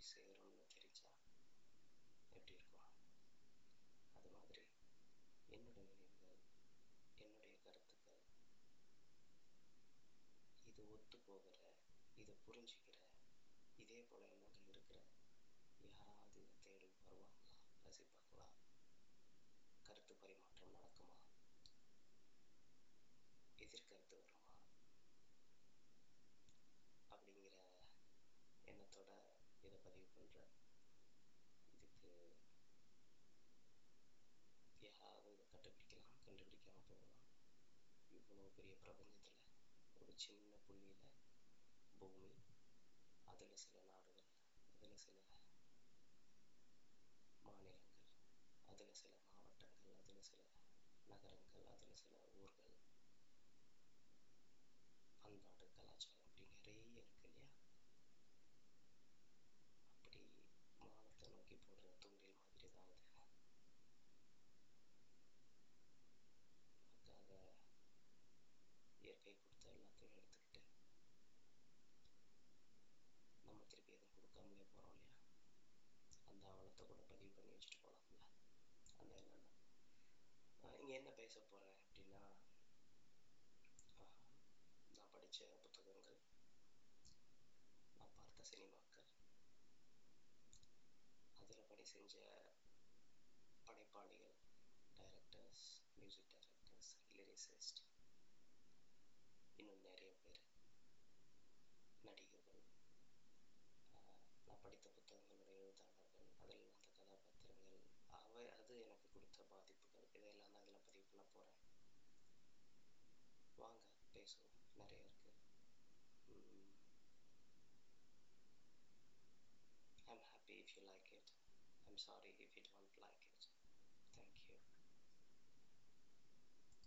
போய் சேரும்னு தெரிஞ்சா எப்படி இருக்கும்? அது மாதிரி என்னுடைய நினைவுகள் என்னுடைய கருத்துக்கள் இது ஒத்து போகிற இதை புரிஞ்சுக்கிற இதே போல இன்னொரு படித்த புத்தகங்கள். நான் பார்த்த சினிமாக்கள். அதில் பணி செஞ்ச படைப்பாளிகள் டைரக்டர்ஸ் மியூசிக் டைரக்டர்ஸ் லிரிசிஸ்ட் இன்னும் நிறைய பேர் நடிகர்கள். நான் படித்த புத்தகங்களுடைய எழுத்தாளர்கள் அதில் வந்த கதாபாத்திரங்கள் அவ அது எனக்கு கொடுத்த பாதிப்புகள். இதையெல்லாம் தான் அதில் பதிவு பண்ண போகிறேன் வாங்க பேசுவோம். நிறைய இருக்கும்